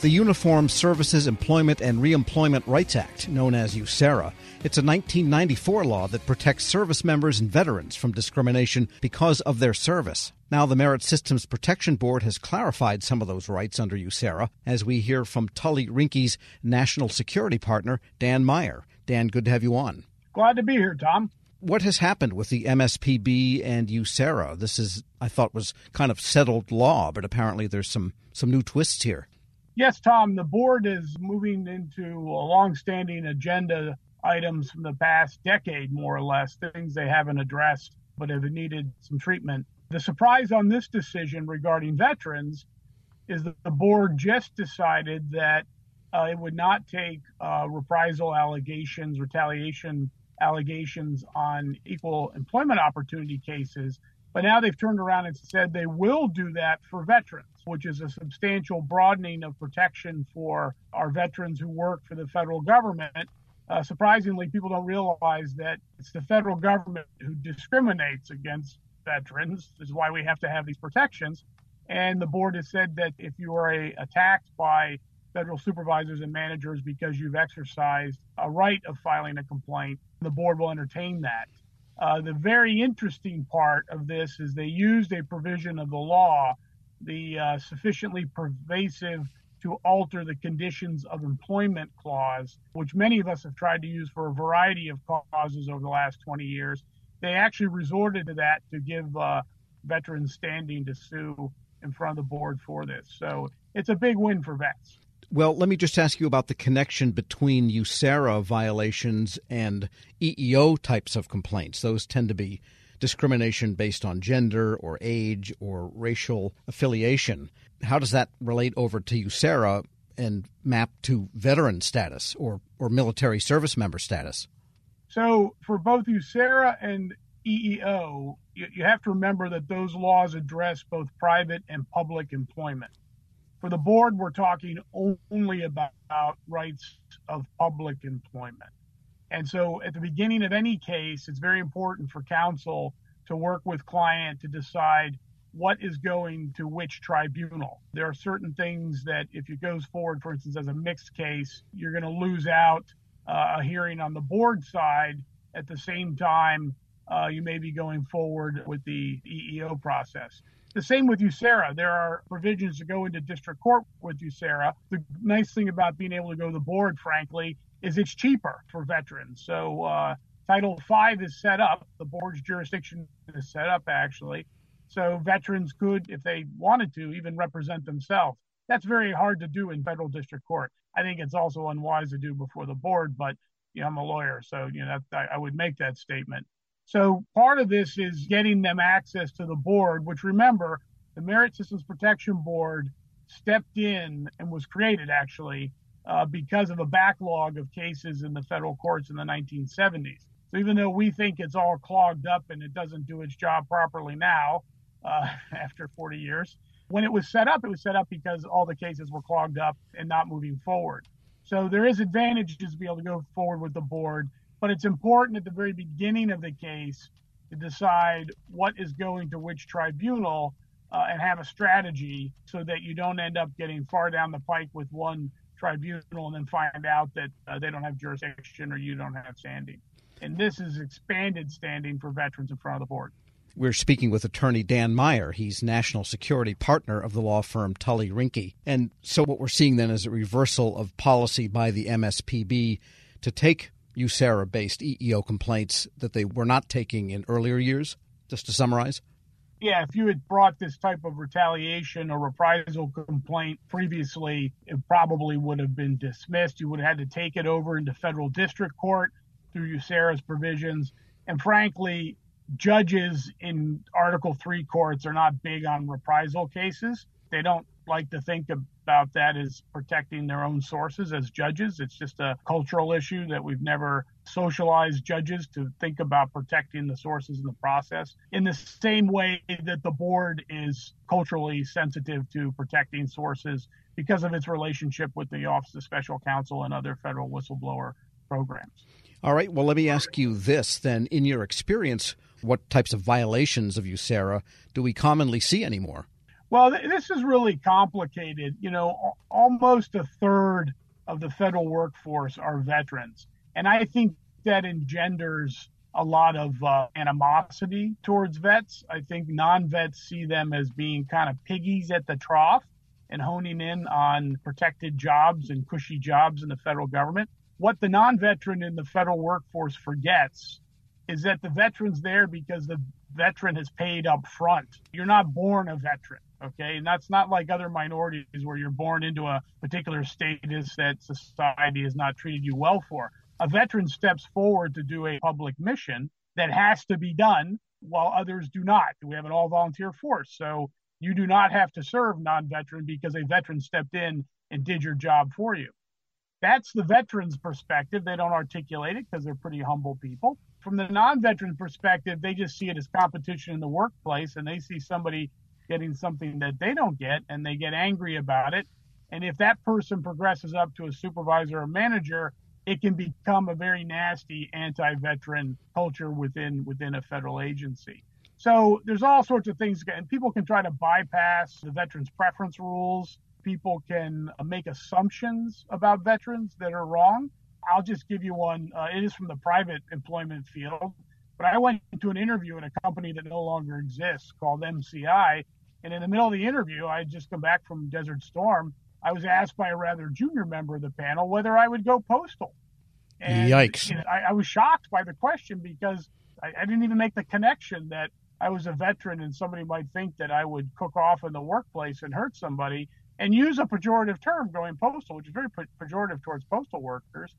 The Uniform Services Employment and Reemployment Rights Act, known as USERRA. It's a 1994 law that protects service members and veterans from discrimination because of their service. Now, the Merit Systems Protection Board has clarified some of those rights under USERRA, as we hear from Tully Rinckey's national security partner, Dan Meyer. Dan, good to have you on. Glad to be here, Tom. What has happened with the MSPB and USERRA? This is, I thought, was kind of settled law, but apparently there's some, some new twists here. Yes, Tom, the board is moving into a long-standing agenda items from the past decade, more or less, things they haven't addressed but have needed some treatment. The surprise on this decision regarding veterans is that the board just decided that uh, it would not take uh, reprisal allegations, retaliation allegations on equal employment opportunity cases, but now they've turned around and said they will do that for veterans which is a substantial broadening of protection for our veterans who work for the federal government. Uh, surprisingly, people don't realize that it's the federal government who discriminates against veterans. This is why we have to have these protections. And the board has said that if you are a, attacked by federal supervisors and managers because you've exercised a right of filing a complaint, the board will entertain that. Uh, the very interesting part of this is they used a provision of the law the uh, sufficiently pervasive to alter the conditions of employment clause, which many of us have tried to use for a variety of causes over the last 20 years. They actually resorted to that to give uh, veterans standing to sue in front of the board for this. So it's a big win for vets. Well, let me just ask you about the connection between USERRA violations and EEO types of complaints. Those tend to be discrimination based on gender or age or racial affiliation. How does that relate over to USERRA and map to veteran status or, or military service member status? So, for both USERRA and EEO, you, you have to remember that those laws address both private and public employment. For the board, we're talking only about rights of public employment. And so at the beginning of any case, it's very important for counsel to work with client to decide what is going to which tribunal. There are certain things that if it goes forward, for instance, as a mixed case, you're going to lose out uh, a hearing on the board side. At the same time, uh, you may be going forward with the EEO process. The same with USERRA. There are provisions to go into district court with USERRA. The nice thing about being able to go to the board, frankly, is it's cheaper for veterans. So uh, Title V is set up. The board's jurisdiction is set up actually. So veterans could, if they wanted to, even represent themselves. That's very hard to do in federal district court. I think it's also unwise to do before the board, but you know, I'm a lawyer, so you know I, I would make that statement. So part of this is getting them access to the board, which remember, the Merit Systems Protection Board stepped in and was created actually uh, because of a backlog of cases in the federal courts in the 1970s. So even though we think it's all clogged up and it doesn't do its job properly now, uh, after 40 years, when it was set up, it was set up because all the cases were clogged up and not moving forward. So there is advantages to be able to go forward with the board but it's important at the very beginning of the case to decide what is going to which tribunal uh, and have a strategy so that you don't end up getting far down the pike with one tribunal and then find out that uh, they don't have jurisdiction or you don't have standing. And this is expanded standing for veterans in front of the board. We're speaking with attorney Dan Meyer. He's national security partner of the law firm Tully Rinckey. And so what we're seeing then is a reversal of policy by the MSPB to take USERRA based EEO complaints that they were not taking in earlier years? Just to summarize? Yeah, if you had brought this type of retaliation or reprisal complaint previously, it probably would have been dismissed. You would have had to take it over into federal district court through USERRA's provisions. And frankly, judges in Article 3 courts are not big on reprisal cases. They don't like to think about that as protecting their own sources as judges. It's just a cultural issue that we've never socialized judges to think about protecting the sources in the process in the same way that the board is culturally sensitive to protecting sources because of its relationship with the Office of Special Counsel and other federal whistleblower programs. All right. Well, let me ask you this then. In your experience, what types of violations of USERRA do we commonly see anymore? Well, this is really complicated. You know, almost a third of the federal workforce are veterans. And I think that engenders a lot of uh, animosity towards vets. I think non vets see them as being kind of piggies at the trough and honing in on protected jobs and cushy jobs in the federal government. What the non veteran in the federal workforce forgets is that the veteran's there because the veteran has paid up front. You're not born a veteran. Okay. And that's not like other minorities where you're born into a particular status that society has not treated you well for a veteran steps forward to do a public mission that has to be done while others do not. We have an all volunteer force. So you do not have to serve non veteran because a veteran stepped in and did your job for you. That's the veteran's perspective. They don't articulate it because they're pretty humble people. From the non veteran perspective, they just see it as competition in the workplace and they see somebody getting something that they don't get and they get angry about it. And if that person progresses up to a supervisor or manager, it can become a very nasty anti-veteran culture within within a federal agency. So there's all sorts of things, and people can try to bypass the veterans preference rules. People can make assumptions about veterans that are wrong. I'll just give you one. Uh, it is from the private employment field, but I went to an interview in a company that no longer exists called MCI, and in the middle of the interview, I had just come back from Desert Storm, I was asked by a rather junior member of the panel whether I would go postal. And, Yikes. You know, I, I, was shocked by the question because I, I, didn't even make the connection that I was a veteran and somebody might think that I would cook off in the workplace and hurt somebody and use a pejorative term going postal, which is very pejorative towards postal workers.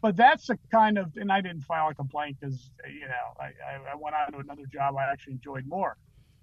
But that's the kind of, and I didn't file a complaint because, you know, I, I went on to another job I actually enjoyed more.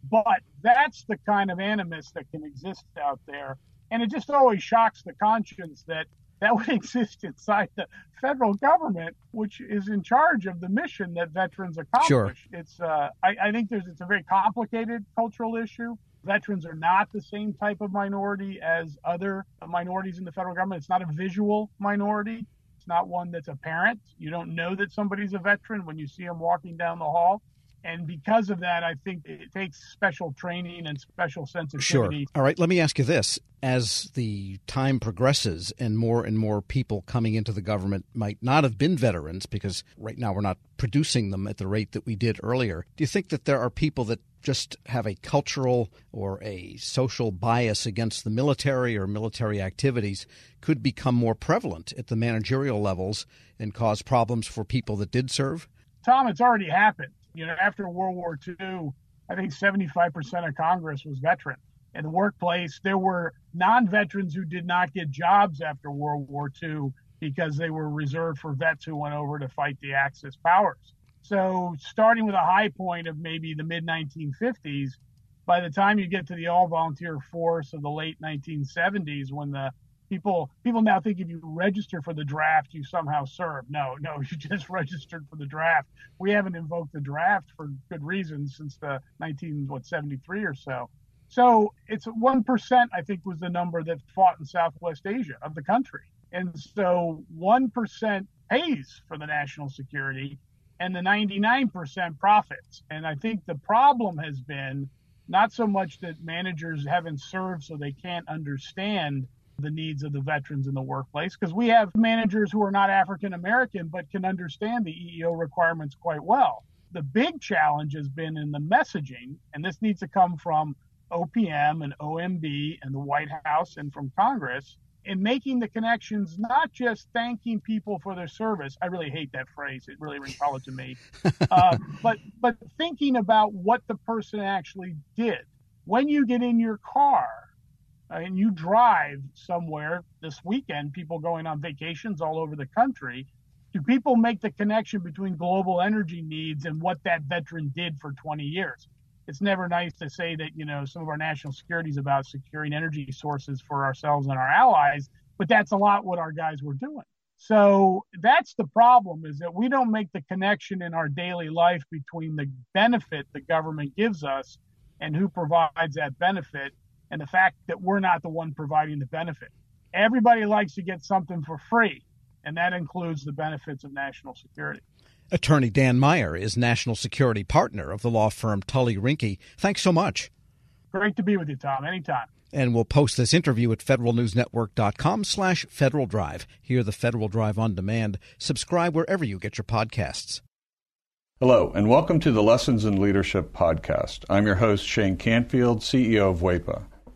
But that's the kind of animus that can exist out there and it just always shocks the conscience that that would exist inside the federal government, which is in charge of the mission that veterans accomplish. Sure. It's, uh, I, I think there's, it's a very complicated cultural issue. Veterans are not the same type of minority as other minorities in the federal government. It's not a visual minority. It's not one that's apparent. You don't know that somebody's a veteran when you see them walking down the hall. And because of that, I think it takes special training and special sensitivity. Sure. All right. Let me ask you this. As the time progresses and more and more people coming into the government might not have been veterans because right now we're not producing them at the rate that we did earlier, do you think that there are people that just have a cultural or a social bias against the military or military activities could become more prevalent at the managerial levels and cause problems for people that did serve? Tom, it's already happened. You know, after World War II, I think 75% of Congress was veteran. In the workplace, there were non veterans who did not get jobs after World War II because they were reserved for vets who went over to fight the Axis powers. So, starting with a high point of maybe the mid 1950s, by the time you get to the all volunteer force of the late 1970s, when the people people now think if you register for the draft you somehow serve. No no you just registered for the draft. We haven't invoked the draft for good reasons since the 19 what 73 or so. So it's 1% i think was the number that fought in southwest asia of the country. And so 1% pays for the national security and the 99% profits. And i think the problem has been not so much that managers haven't served so they can't understand the needs of the veterans in the workplace because we have managers who are not African American but can understand the EEO requirements quite well. The big challenge has been in the messaging, and this needs to come from OPM and OMB and the White House and from Congress in making the connections, not just thanking people for their service. I really hate that phrase; it really rings hollow to me. uh, but but thinking about what the person actually did. When you get in your car, and you drive somewhere this weekend, people going on vacations all over the country, do people make the connection between global energy needs and what that veteran did for 20 years? It's never nice to say that, you know, some of our national security is about securing energy sources for ourselves and our allies, but that's a lot what our guys were doing. So that's the problem is that we don't make the connection in our daily life between the benefit the government gives us and who provides that benefit and the fact that we're not the one providing the benefit. Everybody likes to get something for free, and that includes the benefits of national security. Attorney Dan Meyer is national security partner of the law firm Tully Rinckey. Thanks so much. Great to be with you, Tom. Anytime. And we'll post this interview at federalnewsnetwork.com slash Federal Drive. Hear the Federal Drive on demand. Subscribe wherever you get your podcasts. Hello, and welcome to the Lessons in Leadership podcast. I'm your host, Shane Canfield, CEO of WEPA.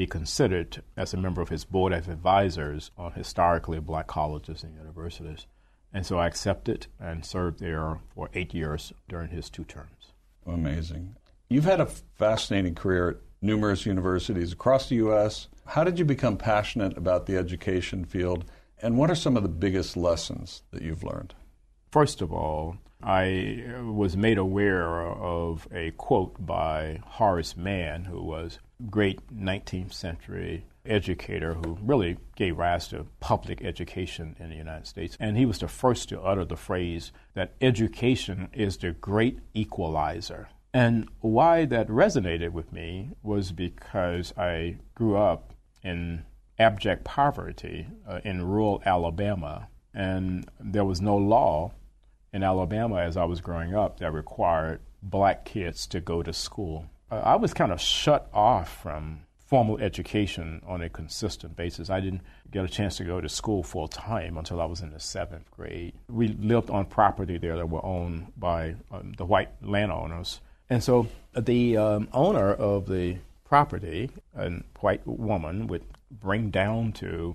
be considered as a member of his board of advisors on historically black colleges and universities. And so I accepted and served there for eight years during his two terms. Amazing. You've had a fascinating career at numerous universities across the U.S. How did you become passionate about the education field, and what are some of the biggest lessons that you've learned? First of all, I was made aware of a quote by Horace Mann, who was a great 19th century educator who really gave rise to public education in the United States. And he was the first to utter the phrase that education is the great equalizer. And why that resonated with me was because I grew up in abject poverty uh, in rural Alabama, and there was no law in Alabama as I was growing up that required black kids to go to school. I was kind of shut off from formal education on a consistent basis. I didn't get a chance to go to school full time until I was in the seventh grade. We lived on property there that were owned by um, the white landowners. And so the um, owner of the property, a white woman, would bring down to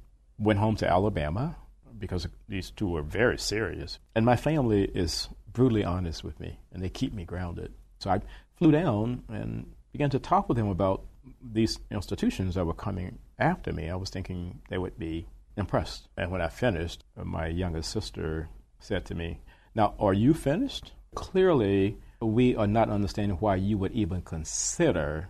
went home to Alabama because these two were very serious. And my family is brutally honest with me, and they keep me grounded. So I flew down and began to talk with them about these institutions that were coming after me. I was thinking they would be impressed. And when I finished, my youngest sister said to me, Now, are you finished? Clearly, we are not understanding why you would even consider